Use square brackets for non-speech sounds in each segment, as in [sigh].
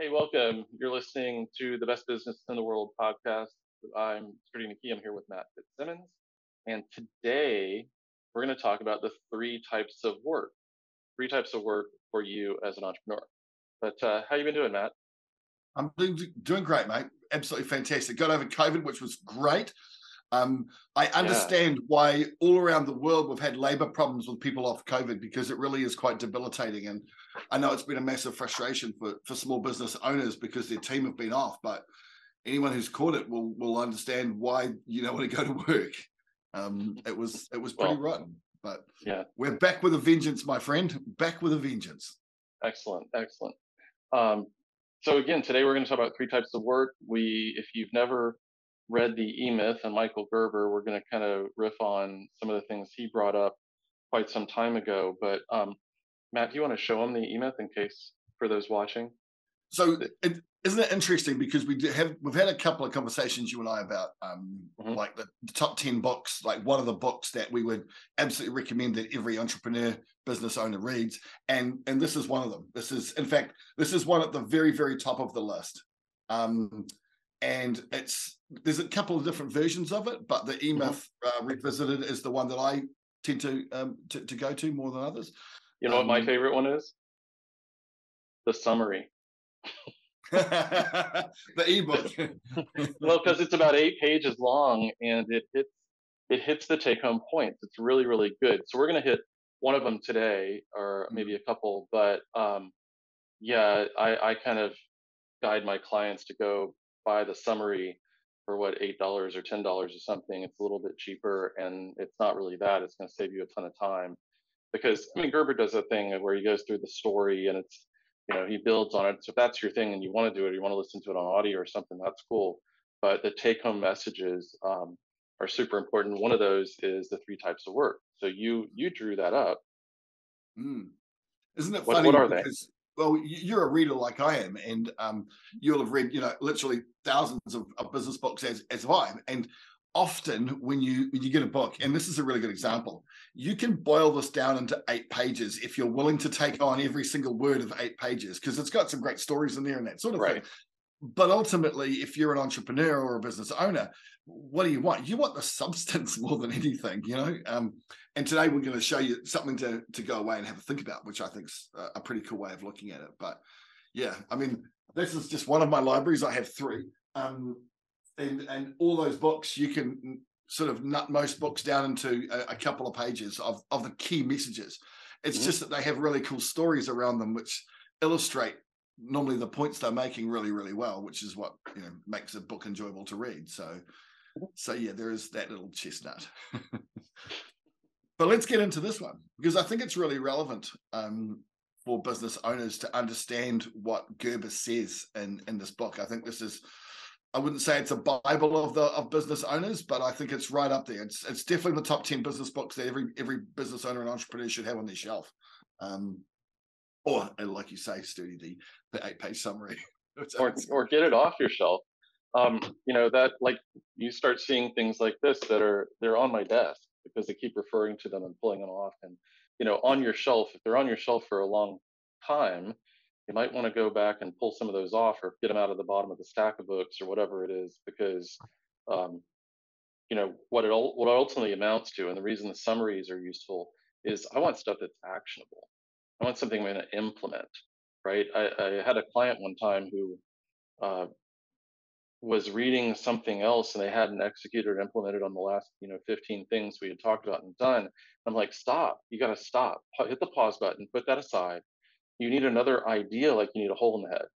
Hey, welcome. You're listening to the Best Business in the World podcast. I'm Sturdy McKee. I'm here with Matt Fitzsimmons. And today we're going to talk about the three types of work, three types of work for you as an entrepreneur. But uh, how you been doing, Matt? I'm doing, doing great, mate. Absolutely fantastic. Got over COVID, which was great. Um, I understand yeah. why all around the world we've had labor problems with people off COVID because it really is quite debilitating. And I know it's been a massive frustration for, for small business owners because their team have been off. But anyone who's caught it will will understand why you don't want to go to work. Um, it was it was pretty well, rotten. But yeah, we're back with a vengeance, my friend. Back with a vengeance. Excellent, excellent. Um, so again, today we're going to talk about three types of work. We, if you've never read the E Myth and Michael Gerber, we're going to kind of riff on some of the things he brought up quite some time ago. But um, Matt, do you want to show them the E Myth in case for those watching? So, it, isn't it interesting because we have we've had a couple of conversations you and I about um, mm-hmm. like the, the, top ten books, like one of the books that we would absolutely recommend that every entrepreneur business owner reads, and and this is one of them. This is in fact this is one at the very very top of the list. Um, and it's there's a couple of different versions of it, but the E Myth uh, revisited is the one that I tend to, um, to, to go to more than others. You know um, what my um, favorite one is? The summary. [laughs] the ebook. [laughs] well, because it's about eight pages long and it hits it hits the take home points. It's really really good. So we're gonna hit one of them today, or mm-hmm. maybe a couple. But um, yeah, I, I kind of guide my clients to go buy the summary for what eight dollars or ten dollars or something. It's a little bit cheaper, and it's not really that. It's going to save you a ton of time because I mean Gerber does a thing where he goes through the story and it's you know he builds on it. So if that's your thing and you want to do it, or you want to listen to it on audio or something, that's cool. But the take home messages um, are super important. One of those is the three types of work. So you you drew that up. Mm. Isn't it what, funny? What are they? Well, you're a reader like I am, and um, you'll have read, you know, literally thousands of, of business books as as have I. And often when you when you get a book, and this is a really good example, you can boil this down into eight pages if you're willing to take on every single word of eight pages because it's got some great stories in there and that sort of right. thing. But ultimately, if you're an entrepreneur or a business owner, what do you want? You want the substance [laughs] more than anything, you know. Um, and today we're going to show you something to to go away and have a think about, which I think's a pretty cool way of looking at it. But yeah, I mean, this is just one of my libraries. I have three, um, and and all those books you can sort of nut most books down into a, a couple of pages of of the key messages. It's mm-hmm. just that they have really cool stories around them, which illustrate normally the points they're making really really well which is what you know makes a book enjoyable to read so. So yeah there is that little chestnut [laughs] but let's get into this one because i think it's really relevant um, for business owners to understand what gerber says in in this book i think this is i wouldn't say it's a bible of the of business owners but i think it's right up there it's it's definitely the top 10 business books that every every business owner and entrepreneur should have on their shelf um, or like you say, Sturdy, the the eight page summary. [laughs] or or get it off your shelf. Um, you know that like you start seeing things like this that are they're on my desk because they keep referring to them and pulling them off. And you know, on your shelf, if they're on your shelf for a long time, you might want to go back and pull some of those off or get them out of the bottom of the stack of books or whatever it is because um, you know what it what it ultimately amounts to and the reason the summaries are useful is i want stuff that's actionable I want something I'm going to implement, right? I, I, had a client one time who uh, was reading something else and they hadn't executed or implemented on the last, you know, 15 things we had talked about and done. I'm like, stop, you got to stop, hit the pause button, put that aside. You need another idea like you need a hole in the head,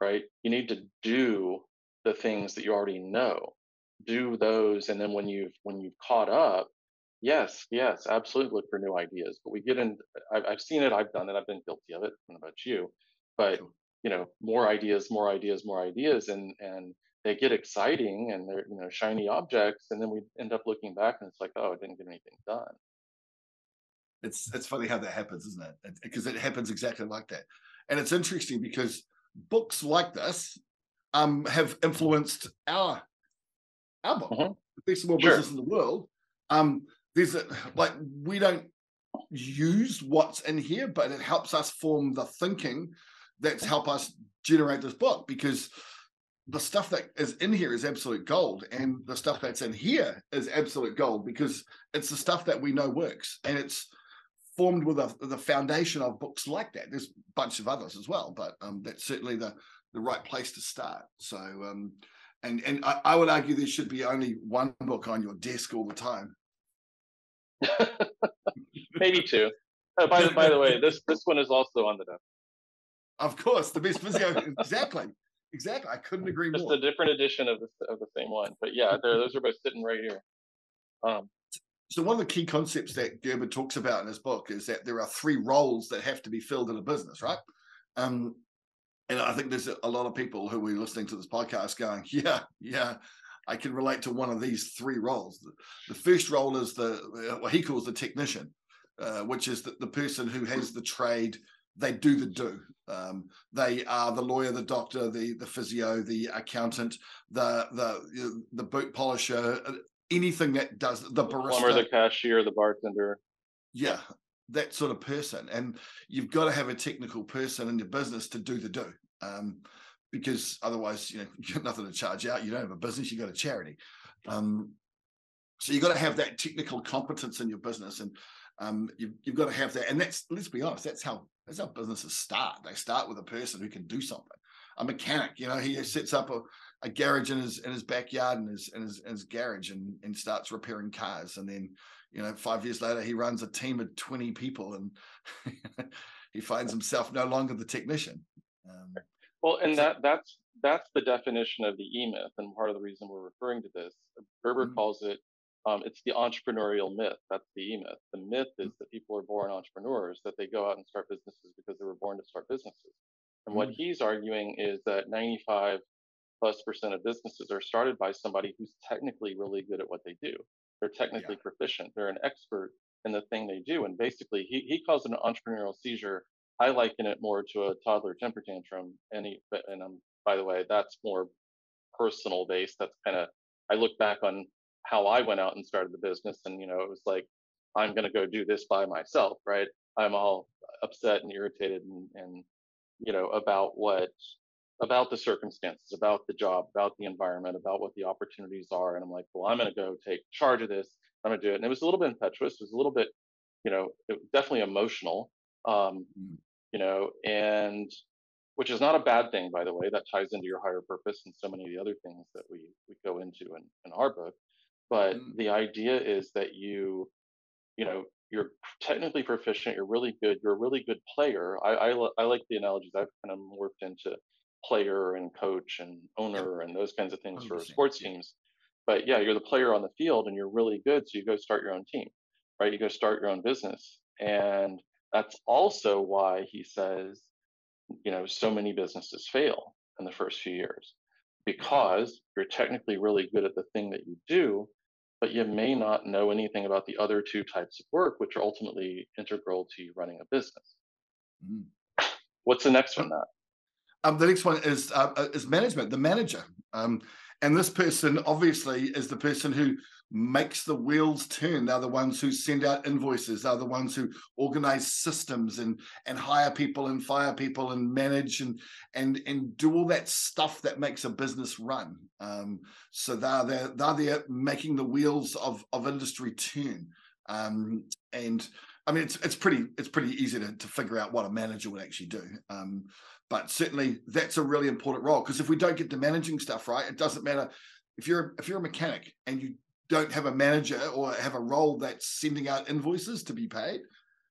right? You need to do the things that you already know do those and then when you've when you've caught up Yes, yes, absolutely look for new ideas. But we get in, I've, I've seen it, I've done it, I've been guilty of it. I don't know about you, but you know, more ideas, more ideas, more ideas, and and they get exciting and they're you know shiny objects, and then we end up looking back and it's like, oh, I didn't get anything done. It's it's funny how that happens, isn't it? Because it, it happens exactly like that, and it's interesting because books like this um, have influenced our our book, mm-hmm. the best small sure. business in the world. Um, there's a, like we don't use what's in here, but it helps us form the thinking that's helped us generate this book because the stuff that is in here is absolute gold and the stuff that's in here is absolute gold because it's the stuff that we know works and it's formed with a, the foundation of books like that. There's a bunch of others as well but um, that's certainly the the right place to start. So um, and and I, I, would argue there should be only one book on your desk all the time. [laughs] Maybe two. Oh, by, the, by the way this this one is also on the desk. Of course the best physio exactly Exactly. I couldn't agree Just more. Just a different edition of the of the same one. But yeah, those are both sitting right here. Um, so one of the key concepts that Gerber talks about in his book is that there are three roles that have to be filled in a business, right? Um, and I think there's a lot of people who are listening to this podcast going, [laughs] yeah, yeah, I can relate to one of these three roles. The, first role is the what he calls the technician, uh, which is the, the person who has the trade they do the do. Um, they are the lawyer, the doctor, the the physio, the accountant, the the the boot polisher, anything that does the, the barista, plumber, the cashier, the bartender. Yeah, that sort of person, and you've got to have a technical person in your business to do the do. Um, because otherwise, you know, [laughs] you've got nothing to charge out. You don't have a business. You've got a charity. Um, so you've got to have that technical competence in your business, and um, you've, you've got to have that. And that's let's be honest, that's how that's how businesses start. They start with a person who can do something. A mechanic, you know, he sets up a, a garage in his in his backyard in his in his, in his garage and and starts repairing cars. And then, you know, five years later, he runs a team of twenty people, and [laughs] he finds himself no longer the technician. Um, well, and so, that that's that's the definition of the E myth, and part of the reason we're referring to this. Gerber mm-hmm. calls it um, it's the entrepreneurial myth. That's the E myth. The myth is that people are born entrepreneurs, that they go out and start businesses because they were born to start businesses. And what mm. he's arguing is that 95 plus percent of businesses are started by somebody who's technically really good at what they do. They're technically yeah. proficient. They're an expert in the thing they do. And basically, he, he calls it an entrepreneurial seizure. I liken it more to a toddler temper tantrum. And he, and um, by the way, that's more personal based. That's kind of I look back on how I went out and started the business. And, you know, it was like, I'm going to go do this by myself, right? I'm all upset and irritated and, and, you know, about what, about the circumstances, about the job, about the environment, about what the opportunities are. And I'm like, well, I'm going to go take charge of this. I'm going to do it. And it was a little bit impetuous. It was a little bit, you know, definitely emotional, um, mm. you know, and which is not a bad thing, by the way. That ties into your higher purpose and so many of the other things that we we go into in, in our book but mm. the idea is that you you know you're technically proficient you're really good you're a really good player i i, I like the analogies i've kind of morphed into player and coach and owner and those kinds of things for sports teams but yeah you're the player on the field and you're really good so you go start your own team right? You go start your own business and that's also why he says you know so many businesses fail in the first few years because you're technically really good at the thing that you do but you may not know anything about the other two types of work, which are ultimately integral to running a business. Mm. What's the next one, Matt? Um, the next one is uh, uh, is management, the manager, um, and this person obviously is the person who makes the wheels turn. They're the ones who send out invoices. They're the ones who organize systems and and hire people and fire people and manage and and and do all that stuff that makes a business run. Um, so they're there, they're there making the wheels of of industry turn. Um, and I mean, it's it's pretty it's pretty easy to, to figure out what a manager would actually do. Um, but certainly that's a really important role because if we don't get the managing stuff right, it doesn't matter if you're if you're a mechanic and you don't have a manager or have a role that's sending out invoices to be paid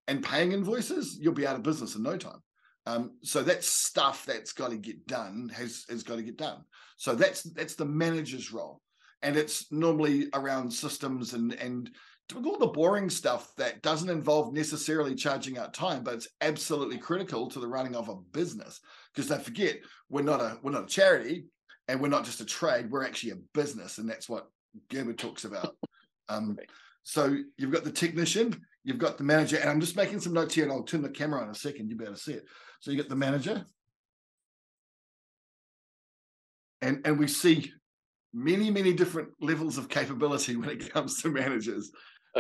and paying invoices, you'll be out of business in no time. Um, so that stuff that's got to get done has has got to get done. So that's that's the manager's role, and it's normally around systems and and doing all the boring stuff that doesn't involve necessarily charging out time, but it's absolutely critical to the running of a business. Because don't forget, we're not a we're not a charity, and we're not just a trade. We're actually a business, and that's what Gerber talks about. [laughs] Um, so you've got the technician, you've got the manager, and I'm just making some notes here, and I'll turn the camera on in a second. You better see it. So you get the manager, and and we see many many different levels of capability [laughs] when it comes to managers.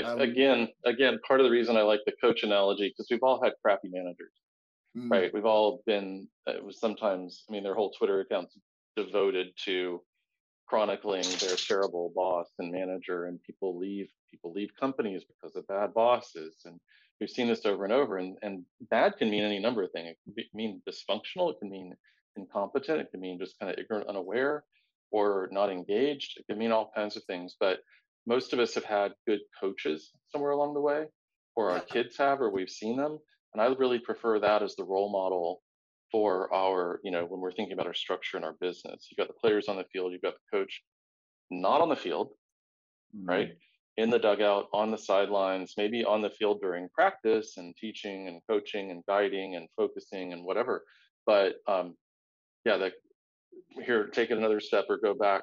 Um, again, again, part of the reason I like the coach analogy because we've all had crappy managers, mm. right? We've all been, uh, it was sometimes, I mean, their whole Twitter accounts devoted to chronicling their terrible boss and manager and people leave people leave companies because of bad bosses and we've seen this over and over and, and bad can mean any number of things it can be, mean dysfunctional it can mean incompetent it can mean just kind of ignorant unaware or not engaged it can mean all kinds of things but most of us have had good coaches somewhere along the way or our kids have or we've seen them and i really prefer that as the role model for our, you know, when we're thinking about our structure and our business. You've got the players on the field, you've got the coach not on the field, mm-hmm. right? In the dugout, on the sidelines, maybe on the field during practice and teaching and coaching and guiding and focusing and whatever. But um, yeah, the, here, take it another step or go back.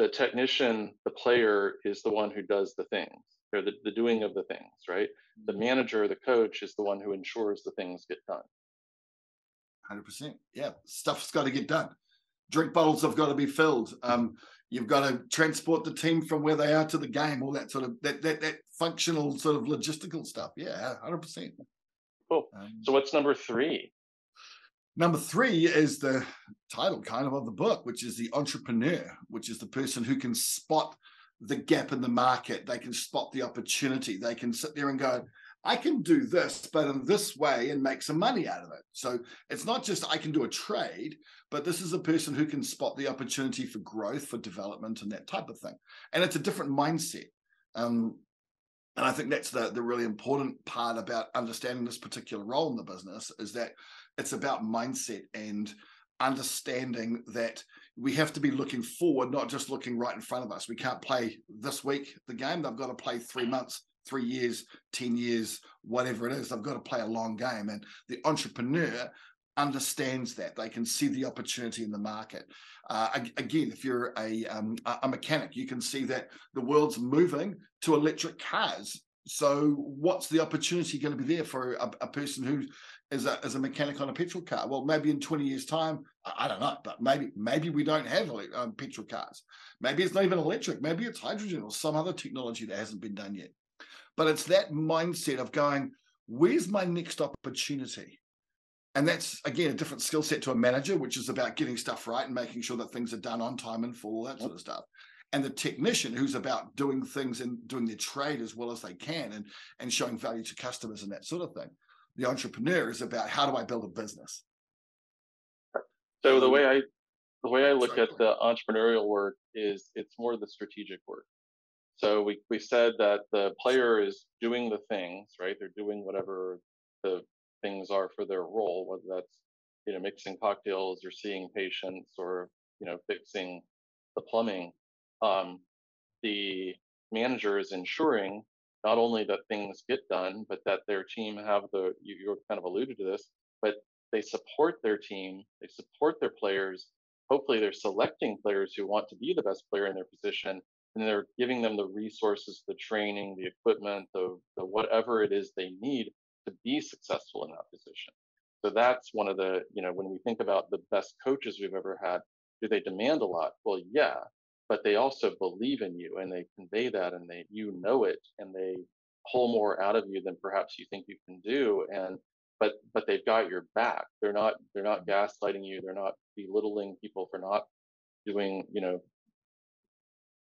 The technician, the player is the one who does the things. They're the, the doing of the things, right? The mm-hmm. manager, the coach is the one who ensures the things get done. 100%. Yeah, stuff's got to get done. Drink bottles have got to be filled. Um, you've got to transport the team from where they are to the game, all that sort of that that, that functional sort of logistical stuff. Yeah, 100%. Cool. Um, so what's number three? Number three is the title kind of of the book, which is the entrepreneur, which is the person who can spot the gap in the market. They can spot the opportunity. They can sit there and go, I can do this, but in this way and make some money out of it. So it's not just I can do a trade, but this is a person who can spot the opportunity for growth, for development, and that type of thing. And it's a different mindset. Um, and I think that's the, the really important part about understanding this particular role in the business is that it's about mindset and understanding that we have to be looking forward, not just looking right in front of us. We can't play this week the game. They've got to play three months three years, 10 years, whatever it is. They've got to play a long game. And the entrepreneur understands that. They can see the opportunity in the market. Uh, again, if you're a, um, a mechanic, you can see that the world's moving to electric cars. So, what's the opportunity going to be there for a, a person who is a, is a mechanic on a petrol car? Well, maybe in 20 years' time, I don't know, but maybe maybe we don't have um, petrol cars. Maybe it's not even electric. Maybe it's hydrogen or some other technology that hasn't been done yet. But it's that mindset of going, where's my next opportunity? And that's again a different skill set to a manager, which is about getting stuff right and making sure that things are done on time and full, that sort of stuff. And the technician who's about doing things and doing their trade as well as they can and, and showing value to customers and that sort of thing. The entrepreneur is about how do I build a business? So the um, way I the way I look Sorry, at the entrepreneurial work is it's more the strategic work. So we, we said that the player is doing the things, right? They're doing whatever the things are for their role, whether that's, you know, mixing cocktails or seeing patients or, you know, fixing the plumbing. Um, the manager is ensuring not only that things get done, but that their team have the, you, you kind of alluded to this, but they support their team, they support their players. Hopefully they're selecting players who want to be the best player in their position and they're giving them the resources, the training, the equipment, the, the whatever it is they need to be successful in that position. So that's one of the, you know, when we think about the best coaches we've ever had, do they demand a lot? Well, yeah, but they also believe in you and they convey that and they, you know it and they pull more out of you than perhaps you think you can do. And, but, but they've got your back. They're not, they're not gaslighting you. They're not belittling people for not doing, you know,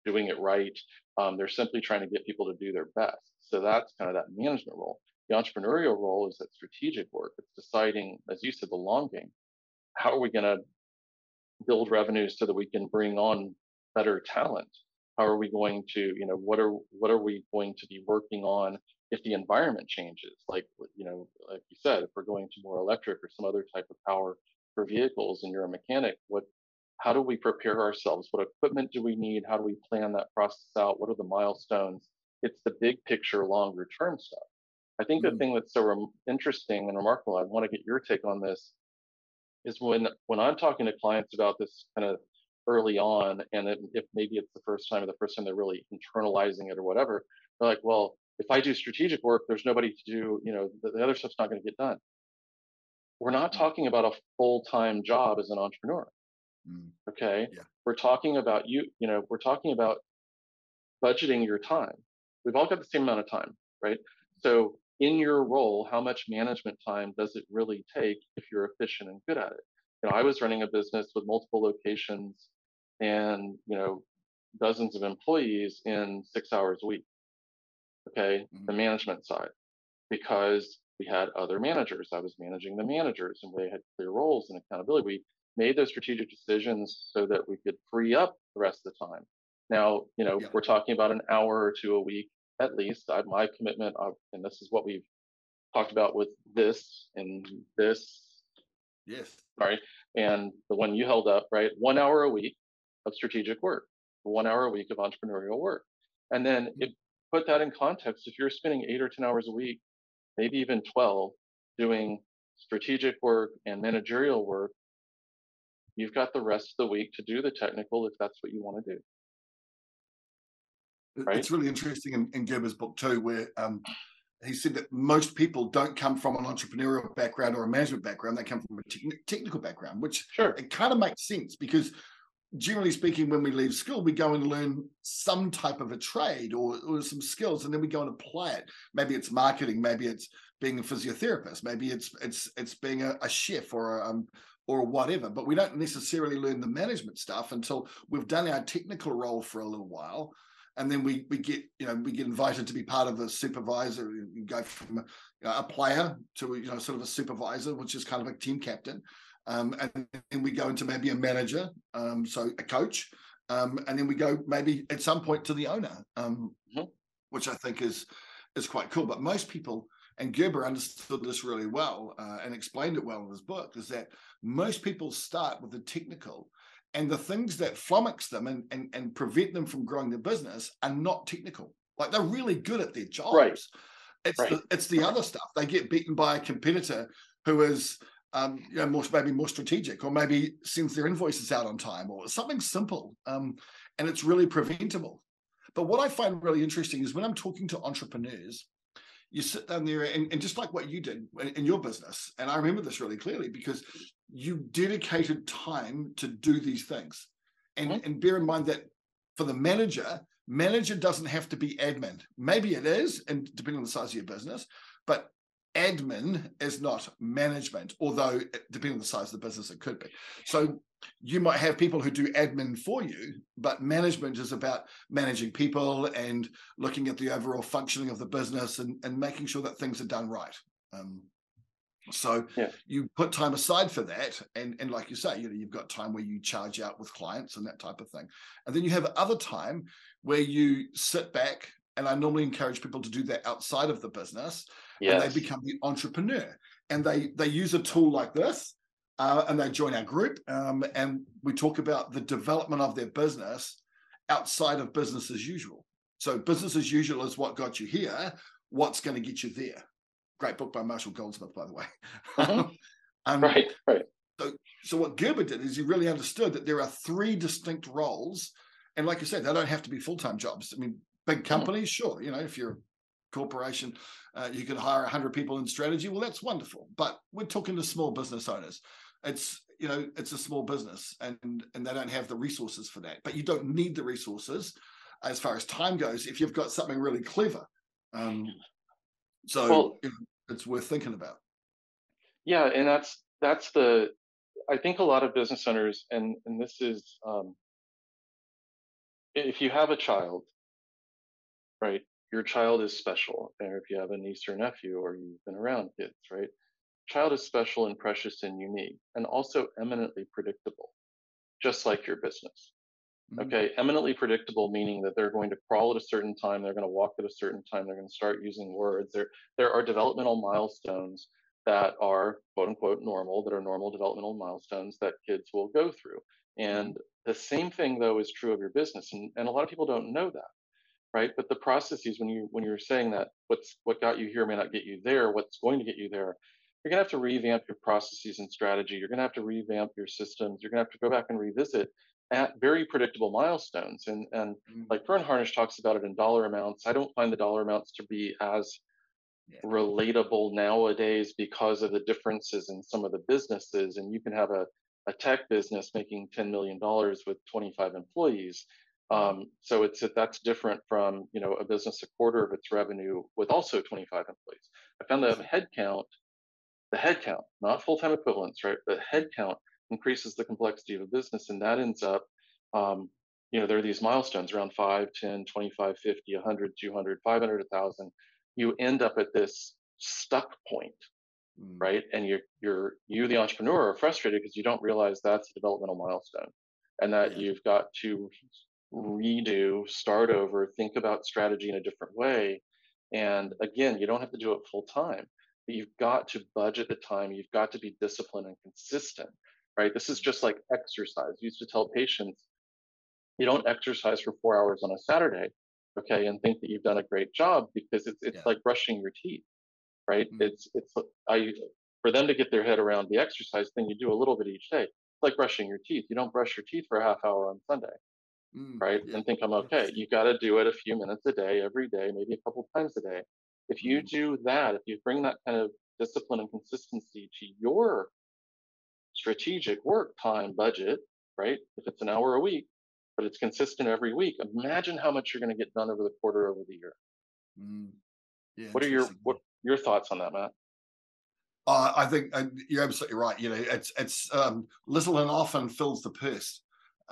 doing it right. Um, they're simply trying to get people to do their best. So that's kind of that management role. The entrepreneurial role is that strategic work. It's deciding, as you said, the long game. How are we going to build revenues so that we can bring on better talent? How are we going to, you know, what are what are we going to be working on if the environment changes? Like, you know, like you said, if we're going to more electric or some other type of power for vehicles, and you're a mechanic, what how do we prepare ourselves? What equipment do we need? How do we plan that process out? What are the milestones? It's the big picture, longer term stuff. I think the thing that's so re- interesting and remarkable, I want to get your take on this, is when when I'm talking to clients about this kind of early on, and it, if maybe it's the first time or the first time they're really internalizing it or whatever, they're like, well, if I do strategic work, there's nobody to do, you know, the, the other stuff's not going to get done. We're not mm. talking about a full time job as an entrepreneur. Mm. Okay. Yeah. We're talking about you, you know, we're talking about budgeting your time. We've all got the same amount of time, right? So in your role, how much management time does it really take if you're efficient and good at it? You know, I was running a business with multiple locations and, you know, dozens of employees in six hours a week. Okay, mm-hmm. the management side, because we had other managers. I was managing the managers and they had clear roles and accountability. We made those strategic decisions so that we could free up the rest of the time. Now, you know, yeah. we're talking about an hour or two a week at least. I, my commitment, of, and this is what we've talked about with this and this. Yes. Sorry. And the one you held up, right? One hour a week of strategic work, one hour a week of entrepreneurial work. And then mm-hmm. if, put that in context, if you're spending eight or 10 hours a week, maybe even 12 doing strategic work and managerial work, you've got the rest of the week to do the technical if that's what you want to do. Right? It's really interesting in, in Gerber's book too, where um, he said that most people don't come from an entrepreneurial background or a management background; they come from a te- technical background, which sure. it kind of makes sense because generally speaking, when we leave school, we go and learn some type of a trade or, or some skills, and then we go and apply it. Maybe it's marketing, maybe it's being a physiotherapist, maybe it's it's it's being a, a chef or a, um, or whatever. But we don't necessarily learn the management stuff until we've done our technical role for a little while, and then we we get you know we get invited to be part of the supervisor. You go from a, you know, a player to you know sort of a supervisor, which is kind of a team captain um, and then we go into maybe a manager, um, so a coach, um, and then we go maybe at some point to the owner, um, mm-hmm. which I think is is quite cool. But most people, and Gerber understood this really well uh, and explained it well in his book, is that most people start with the technical, and the things that flummox them and, and, and prevent them from growing their business are not technical. Like they're really good at their jobs. Right. It's right. the it's the other stuff. They get beaten by a competitor who is um, you know, more maybe more strategic, or maybe sends their invoices out on time, or something simple, um, and it's really preventable. But what I find really interesting is when I'm talking to entrepreneurs, you sit down there and, and just like what you did in your business, and I remember this really clearly because you dedicated time to do these things, and mm-hmm. and bear in mind that for the manager, manager doesn't have to be admin. Maybe it is, and depending on the size of your business, but admin is not management, although depending on the size of the business, it could be. So you might have people who do admin for you, but management is about managing people and looking at the overall functioning of the business and, and making sure that things are done right. Um, so yeah. you put time aside for that, and and like you say, you know, you've got time where you charge out with clients and that type of thing, and then you have other time where you sit back. And I normally encourage people to do that outside of the business yes. and they become the entrepreneur. And they they use a tool like this, uh, and they join our group, um, and we talk about the development of their business outside of business as usual. So business as usual is what got you here. What's going to get you there? Great book by Marshall Goldsmith, by the way. [laughs] Mm-hmm. um, right, right. So, so what Gerber did is he really understood that there are three distinct roles, and like I said, they don't have to be full time jobs. I mean, big mm-hmm. companies, sure, you know, if you're corporation, uh, you can hire 100 people in strategy. Well, that's wonderful. But we're talking to small business owners. It's you know it's a small business and and they don't have the resources for that. But you don't need the resources as far as time goes if you've got something really clever. Um, so well, it's worth thinking about. Yeah, and that's that's the I think a lot of business owners and and this is um, if you have a child, right? Your child is special. Or if you have a niece or nephew or you've been around kids, right? Child is special and precious and unique and also eminently predictable, just like your business. Mm-hmm. Okay, eminently predictable meaning that they're going to crawl at a certain time, they're going to walk at a certain time, they're going to start using words. There, there are developmental milestones that are quote unquote normal, that are normal developmental milestones that kids will go through. And the same thing though is true of your business. And, and a lot of people don't know that right? But the processes when you when you're saying that what's what got you here may not get you there, what's going to get you there, you're gonna have to revamp your processes and strategy. You're gonna have to revamp your systems. You're gonna have to go back and revisit at very predictable milestones. And and mm-hmm. like Verne Harnish talks about it in dollar amounts. I don't find the dollar amounts to be as yeah. relatable nowadays because of the differences in some of the businesses. And you can have a, a tech business making $10 million with 25 employees Um, so it's that that's different from you know a business a quarter of its revenue with also 25 employees. I found that the headcount, the headcount, not full-time equivalents, right? The headcount increases the complexity of a business, and that ends up, um, you know, there are these milestones around 5, 10, 25, 50, 100, 200, 500, 1,000. You end up at this stuck point, mm. right? And you're you're you the entrepreneur are frustrated because you don't realize that's a developmental milestone, and that yeah. you've got to redo, start over, think about strategy in a different way. And again, you don't have to do it full time, but you've got to budget the time. You've got to be disciplined and consistent, right? This is just like exercise. I used to tell patients, you don't exercise for four hours on a Saturday, okay, and think that you've done a great job because it's it's yeah. like brushing your teeth, right? Mm-hmm. It's it's I for them to get their head around the exercise thing, you do a little bit each day. It's like brushing your teeth. You don't brush your teeth for a half hour on Sunday mm, right? Yeah. And think I'm okay. You got to do it a few minutes a day, every day, maybe a couple times a day. If you mm. do that, if you bring that kind of discipline and consistency to your strategic work time budget, right? If it's an hour a week, but it's consistent every week, imagine how much you're going to get done over the quarter, over the year. Mm. Yeah, what are your what your thoughts on that, Matt? Uh, I think uh, you're absolutely right. You know, it's it's um, little and often fills the purse.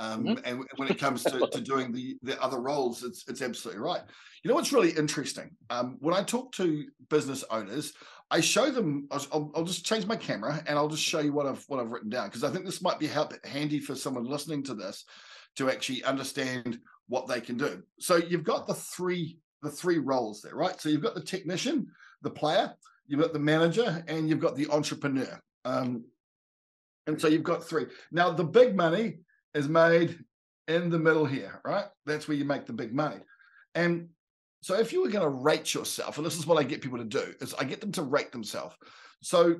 Um, mm-hmm. And when it comes to, [laughs] to doing the, the other roles, it's, it's absolutely right. You know what's really interesting? Um, when I talk to business owners, I show them. I'll, I'll, just change my camera and I'll just show you what I've what I've written down because I think this might be help, handy for someone listening to this to actually understand what they can do. So you've got the three the three roles there, right? So you've got the technician, the player, you've got the manager, and you've got the entrepreneur. Um, and so you've got three. Now the big money is made in the middle here, right? That's where you make the big money. And so if you were going to rate yourself, and this is what I get people to do, is I get them to rate themselves. So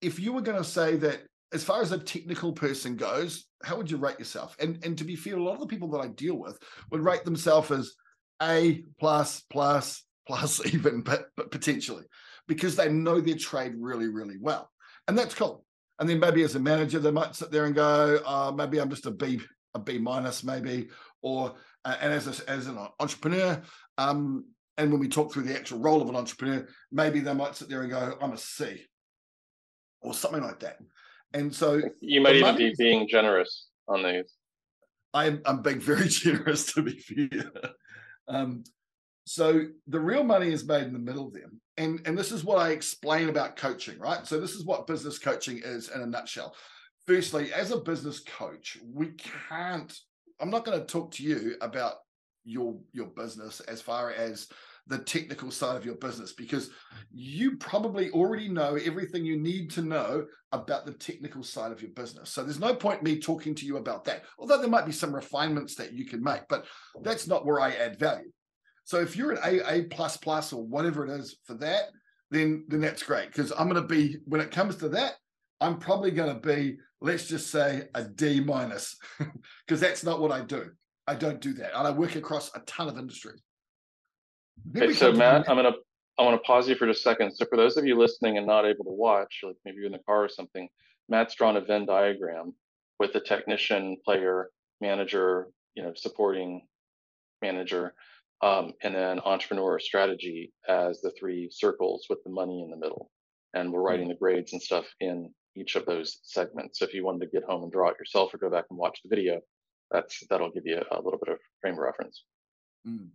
if you were going to say that as far as a technical person goes, how would you rate yourself? And and to be fair, a lot of the people that I deal with would rate themselves as A plus plus plus [laughs] even, but, but potentially because they know their trade really, really well. And that's cool. And then maybe as a manager, they might sit there and go, uh, maybe I'm just a B, a B minus, maybe. Or uh, and as a, as an entrepreneur, um, and when we talk through the actual role of an entrepreneur, maybe they might sit there and go, I'm a C, or something like that. And so you might even be being generous on these. I'm I'm being very [laughs] generous to be fair. um, so the real money is made in the middle there. And, and this is what I explain about coaching, right? So this is what business coaching is in a nutshell. Firstly, as a business coach, we can't, I'm not going to talk to you about your your business as far as the technical side of your business because you probably already know everything you need to know about the technical side of your business. So there's no point me talking to you about that. Although there might be some refinements that you can make, but that's not where I add value. So if you're an A A plus plus or whatever it is for that, then then that's great because I'm going to be when it comes to that, I'm probably going to be let's just say a D minus [laughs] because that's not what I do. I don't do that, and I work across a ton of industries. Okay, so Matt, I'm gonna I want to pause you for just a second. So for those of you listening and not able to watch, like maybe you're in the car or something, Matt's drawn a Venn diagram with the technician, player, manager, you know, supporting manager, um, and then entrepreneur strategy as the three circles with the money in the middle. And we're writing mm. the grades and stuff in each of those segments. So if you wanted to get home and draw it yourself or go back and watch the video, that's that'll give you a, a little bit of frame of reference. Mm.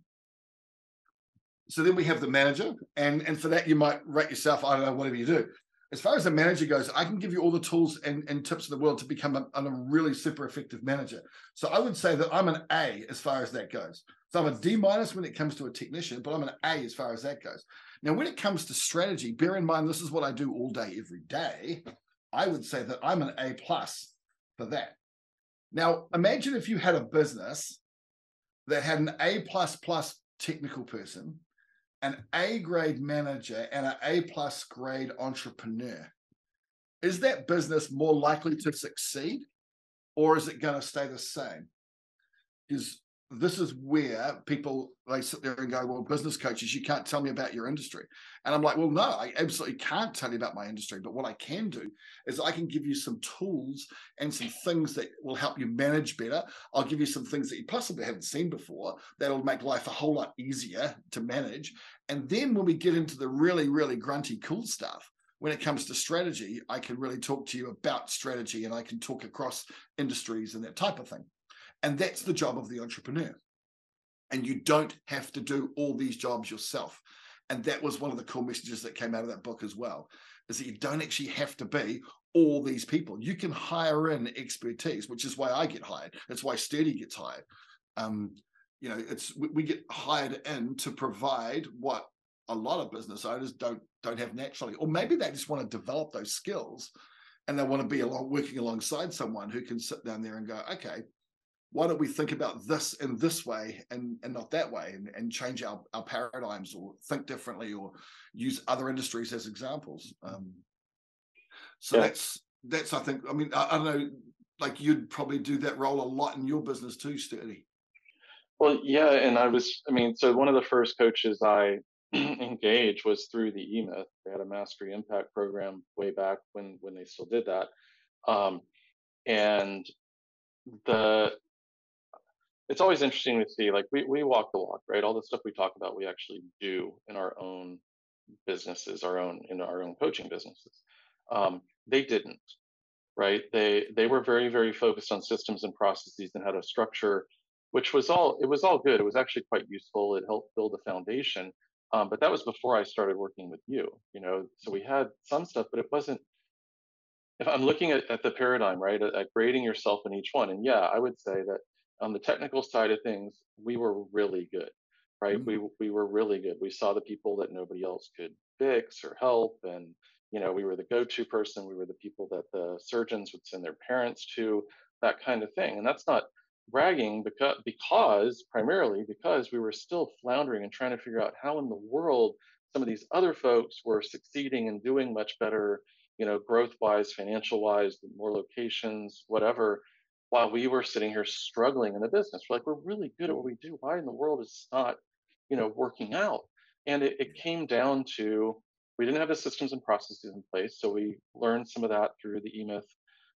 So then we have the manager, and and for that you might rate yourself. I don't know whatever you do. As far as the manager goes, I can give you all the tools and, and tips in the world to become a, a really super effective manager. So I would say that I'm an A as far as that goes. So I'm a D minus when it comes to a technician, but I'm an A as far as that goes. Now, when it comes to strategy, bear in mind this is what I do all day, every day. I would say that I'm an A plus for that. Now, imagine if you had a business that had an A plus plus technical person, an A grade manager, and an A plus grade entrepreneur. Is that business more likely to succeed, or is it going to stay the same? Because this is where people they sit there and go, "Well, business coaches, you can't tell me about your industry." And I'm like, "Well, no, I absolutely can't tell you about my industry. But what I can do is I can give you some tools and some things that will help you manage better. I'll give you some things that you possibly haven't seen before that'll make life a whole lot easier to manage. And then when we get into the really, really grunty, cool stuff." When it comes to strategy, I can really talk to you about strategy and I can talk across industries and that type of thing. And that's the job of the entrepreneur. And you don't have to do all these jobs yourself. And that was one of the cool messages that came out of that book as well, is that you don't actually have to be all these people. You can hire in expertise, which is why I get hired. That's why Sturdy gets hired. Um, you know, it's we, we get hired in to provide what a lot of business owners don't don't have naturally, or maybe they just want to develop those skills and they want to be along working alongside someone who can sit down there and go, okay, why don't we think about this in this way and, and not that way and, and change our, our paradigms or think differently or use other industries as examples. Um, so yeah. that's that's i think i mean I, I, don't know like you'd probably do that role a lot in your business too sturdy. Well yeah and i was i mean so one of the first coaches i [clears throat] engaged was through the emyth. They had a mastery impact program way back when when they still did that. Um, and the it's always interesting to see like we, we walk the walk right? All the stuff we talk about we actually do in our own businesses our own in our own coaching businesses. Um, they didn't right? They they were very very focused on systems and processes and how to structure which was all it was all good. It was actually quite useful. It helped build a foundation. Um, but that was before i started working with you you know? So we had some stuff but it wasn't if i'm looking at, at the paradigm right at, at grading yourself in each one and yeah i would say that on the technical side of things, we were really good, right? Mm-hmm. We we were really good. We saw the people that nobody else could fix or help, and you know, we were the go-to person. We were the people that the surgeons would send their parents to, that kind of thing. And that's not bragging because because primarily because we were still floundering and trying to figure out how in the world some of these other folks were succeeding and doing much better, you know, growth wise, financial wise, more locations, whatever while we were sitting here struggling in the business. We're like, we're really good at what we do. Why in the world is not, you know, working out? And it, it came down to we didn't have the systems and processes in place. So we learned some of that through the eMyth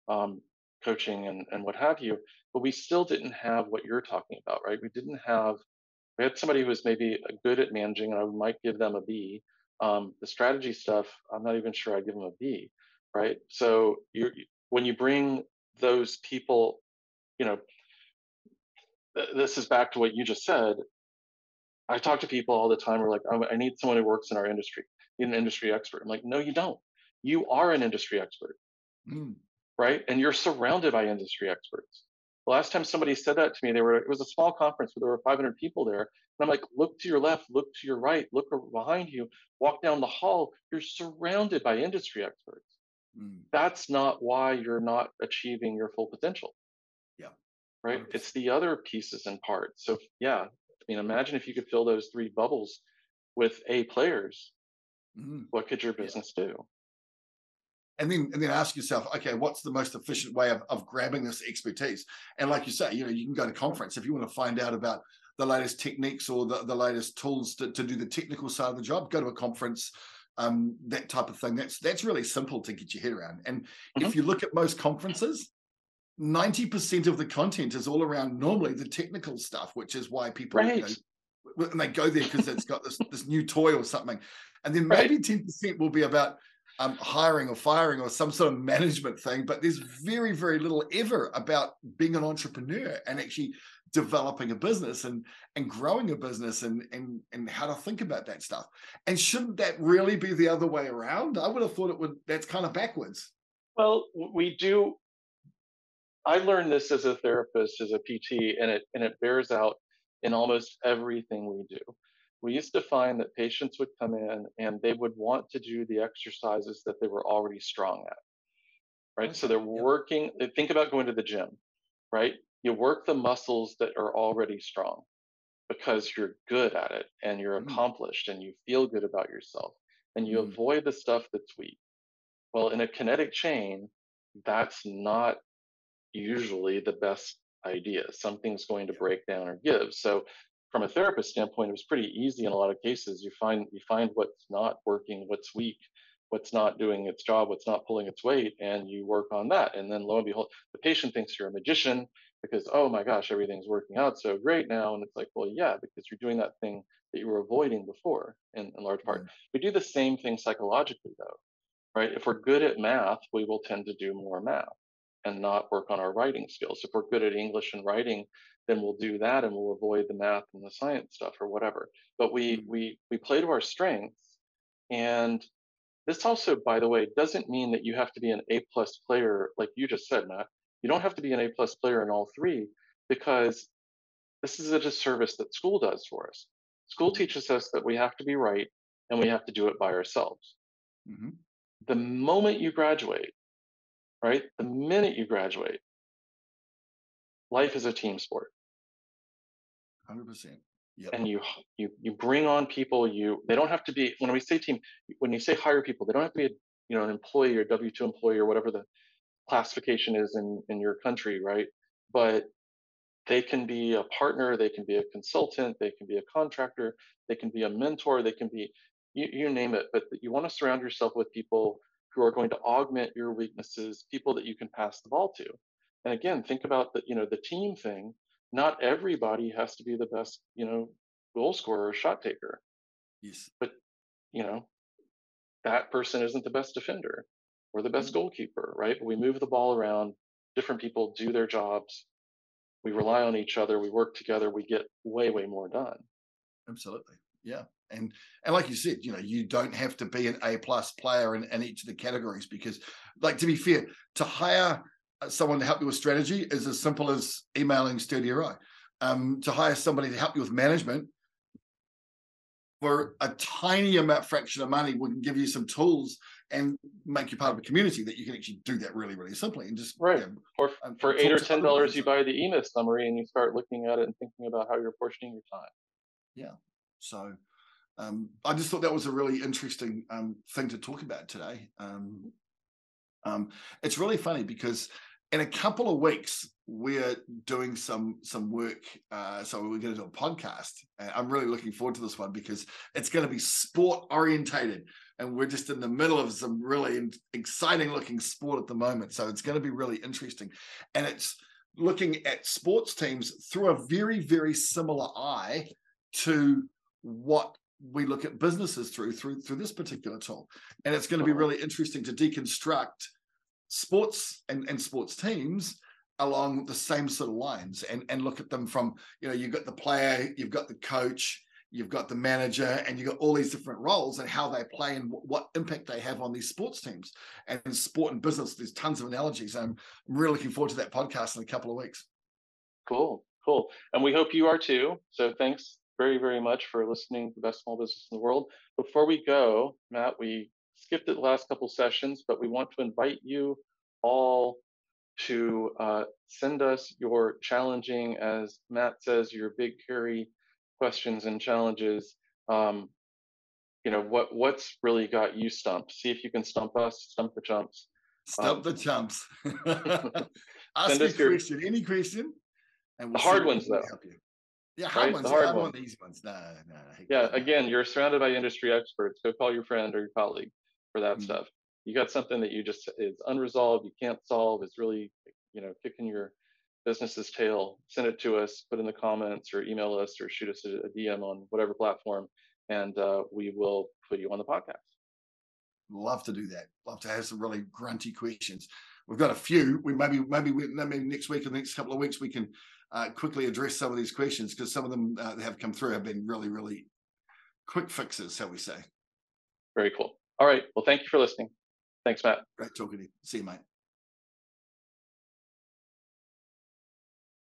um, coaching and, and what have you. But we still didn't have what you're talking about, right? We didn't have, we had somebody who was maybe good at managing, and I might give them a B. Um, the strategy stuff, I'm not even sure I'd give them a B, right? So you when you bring those people you know, this is back to what you just said. I talk to people all the time. We're like, oh, I need someone who works in our industry. Need an industry expert. I'm like, no, you don't. You are an industry expert, mm. right? And you're surrounded by industry experts. The last time somebody said that to me, they were it was a small conference where there were 500 people there, and I'm like, look to your left, look to your right, look behind you, walk down the hall. You're surrounded by industry experts. Mm. That's not why you're not achieving your full potential right? It's the other pieces and parts. So yeah, I mean, imagine if you could fill those three bubbles with A players. Mm-hmm. What could your business yeah. do? And then, and then ask yourself, okay, what's the most efficient way of, of grabbing this expertise? And like you say, you know, you can go to conference if you want to find out about the latest techniques or the, the latest tools to, to do the technical side of the job. Go to a conference, um, that type of thing. That's that's really simple to get your head around. And mm-hmm. if you look at most conferences, 90% of the content is all around normally the technical stuff, which is why people right. you know, and they go there because it's got this this new toy or something. And then maybe right. 10% will be about um, hiring or firing or some sort of management thing, but there's very, very little ever about being an entrepreneur and actually developing a business and and growing a business and and and how to think about that stuff. And shouldn't that really be the other way around? I would have thought it would. That's kind of backwards. Well, we do I learned this as a therapist, as a PT, and it and it bears out in almost everything we do. We used to find that patients would come in and they would want to do the exercises that they were already strong at. Right. Okay. So they're working, think about going to the gym, right? You work the muscles that are already strong because you're good at it and you're mm. accomplished and you feel good about yourself and you mm. avoid the stuff that's weak. Well, in a kinetic chain, that's not usually the best idea. Something's going to break down or give. So from a therapist standpoint, it was pretty easy in a lot of cases. You find you find what's not working, what's weak, what's not doing its job, what's not pulling its weight, and you work on that. And then lo and behold, the patient thinks you're a magician because oh my gosh, everything's working out so great now. And it's like, well, yeah, because you're doing that thing that you were avoiding before in, in large part. We do the same thing psychologically though, right? If we're good at math, we will tend to do more math and not work on our writing skills. If we're good at English and writing, then we'll do that and we'll avoid the math and the science stuff or whatever. But we mm-hmm. we we play to our strengths. And this also, by the way, doesn't mean that you have to be an A plus player, like you just said, Matt. You don't have to be an A plus player in all three because this is a disservice that school does for us. School mm-hmm. teaches us that we have to be right and we have to do it by ourselves. Mm-hmm. The moment you graduate, right? The minute you graduate, life is a team sport. 100%. Yep. And you you you bring on people. You they don't have to be when we say team. When you say hire people, they don't have to be a, you know an employee or W two employee or whatever the classification is in in your country, right? But they can be a partner, they can be a consultant, they can be a contractor, they can be a mentor, they can be you, you name it. But you want to surround yourself with people who are going to augment your weaknesses, people that you can pass the ball to. And again, think about the you know the team thing. Not everybody has to be the best you know goal scorer or shot taker. Yes. But you know that person isn't the best defender or the best mm-hmm. goalkeeper, right? But we move the ball around. Different people do their jobs. We rely on each other. We work together. We get way way more done. Absolutely. Yeah. And and like you said, you know, you don't have to be an A plus player in, in each of the categories because, like to be fair, to hire uh, someone to help you with strategy is as simple as emailing Studio Row. Um, to hire somebody to help you with management for a tiny amount fraction of money, we can give you some tools and make you part of a community that you can actually do that really, really simply and just right. Know, or for eight or ten dollars, you buy the E-Myth summary and you start looking at it and thinking about how you're portioning your time. Yeah. So um, I just thought that was a really interesting um, thing to talk about today. Um, um, it's really funny because in a couple of weeks we're doing some some work. Uh, so we're going to do a podcast. I'm really looking forward to this one because it's going to be sport orientated, and we're just in the middle of some really exciting looking sport at the moment. So it's going to be really interesting, and it's looking at sports teams through a very very similar eye to what we look at businesses through through through this particular tool. And it's going to be really interesting to deconstruct sports and, and sports teams along the same sort of lines and and look at them from you know you've got the player you've got the coach you've got the manager and you've got all these different roles and how they play and what impact they have on these sports teams and in sport and business. There's tons of analogies. I'm really looking forward to that podcast in a couple of weeks. Cool cool. And we hope you are too. So thanks very, very much for listening to the best small business in the world. Before we go, Matt, we skipped it the last couple sessions, but we want to invite you all to uh, send us your challenging, as Matt says, your big, hairy questions and challenges. Um, you know what what's really got you stumped? See if you can stump us stump the chumps. Stump um, the chumps. [laughs] [laughs] Ask a question any question and we'll the hard ones though yeah, hard right? ones. The hard, one. one. Easy ones. Nah, nah. Yeah, again, you're surrounded by industry experts. Go call your friend or your colleague for that mm-hmm. stuff. You got something that you just is unresolved, you can't solve, is really, you know, kicking your business's tail. Send it to us, put in the comments, or email us, or shoot us a, a DM on whatever platform, and uh, we will put you on the podcast. Love to do that. Love to have some really grunty questions. We've got a few. We maybe maybe we, maybe next week or the next couple of weeks we can uh, quickly address some of these questions because some of them uh, that have come through have been really, really quick fixes, shall we say. Very cool. All right. Well, thank you for listening. Thanks, Matt. Great talking to you. See you, mate.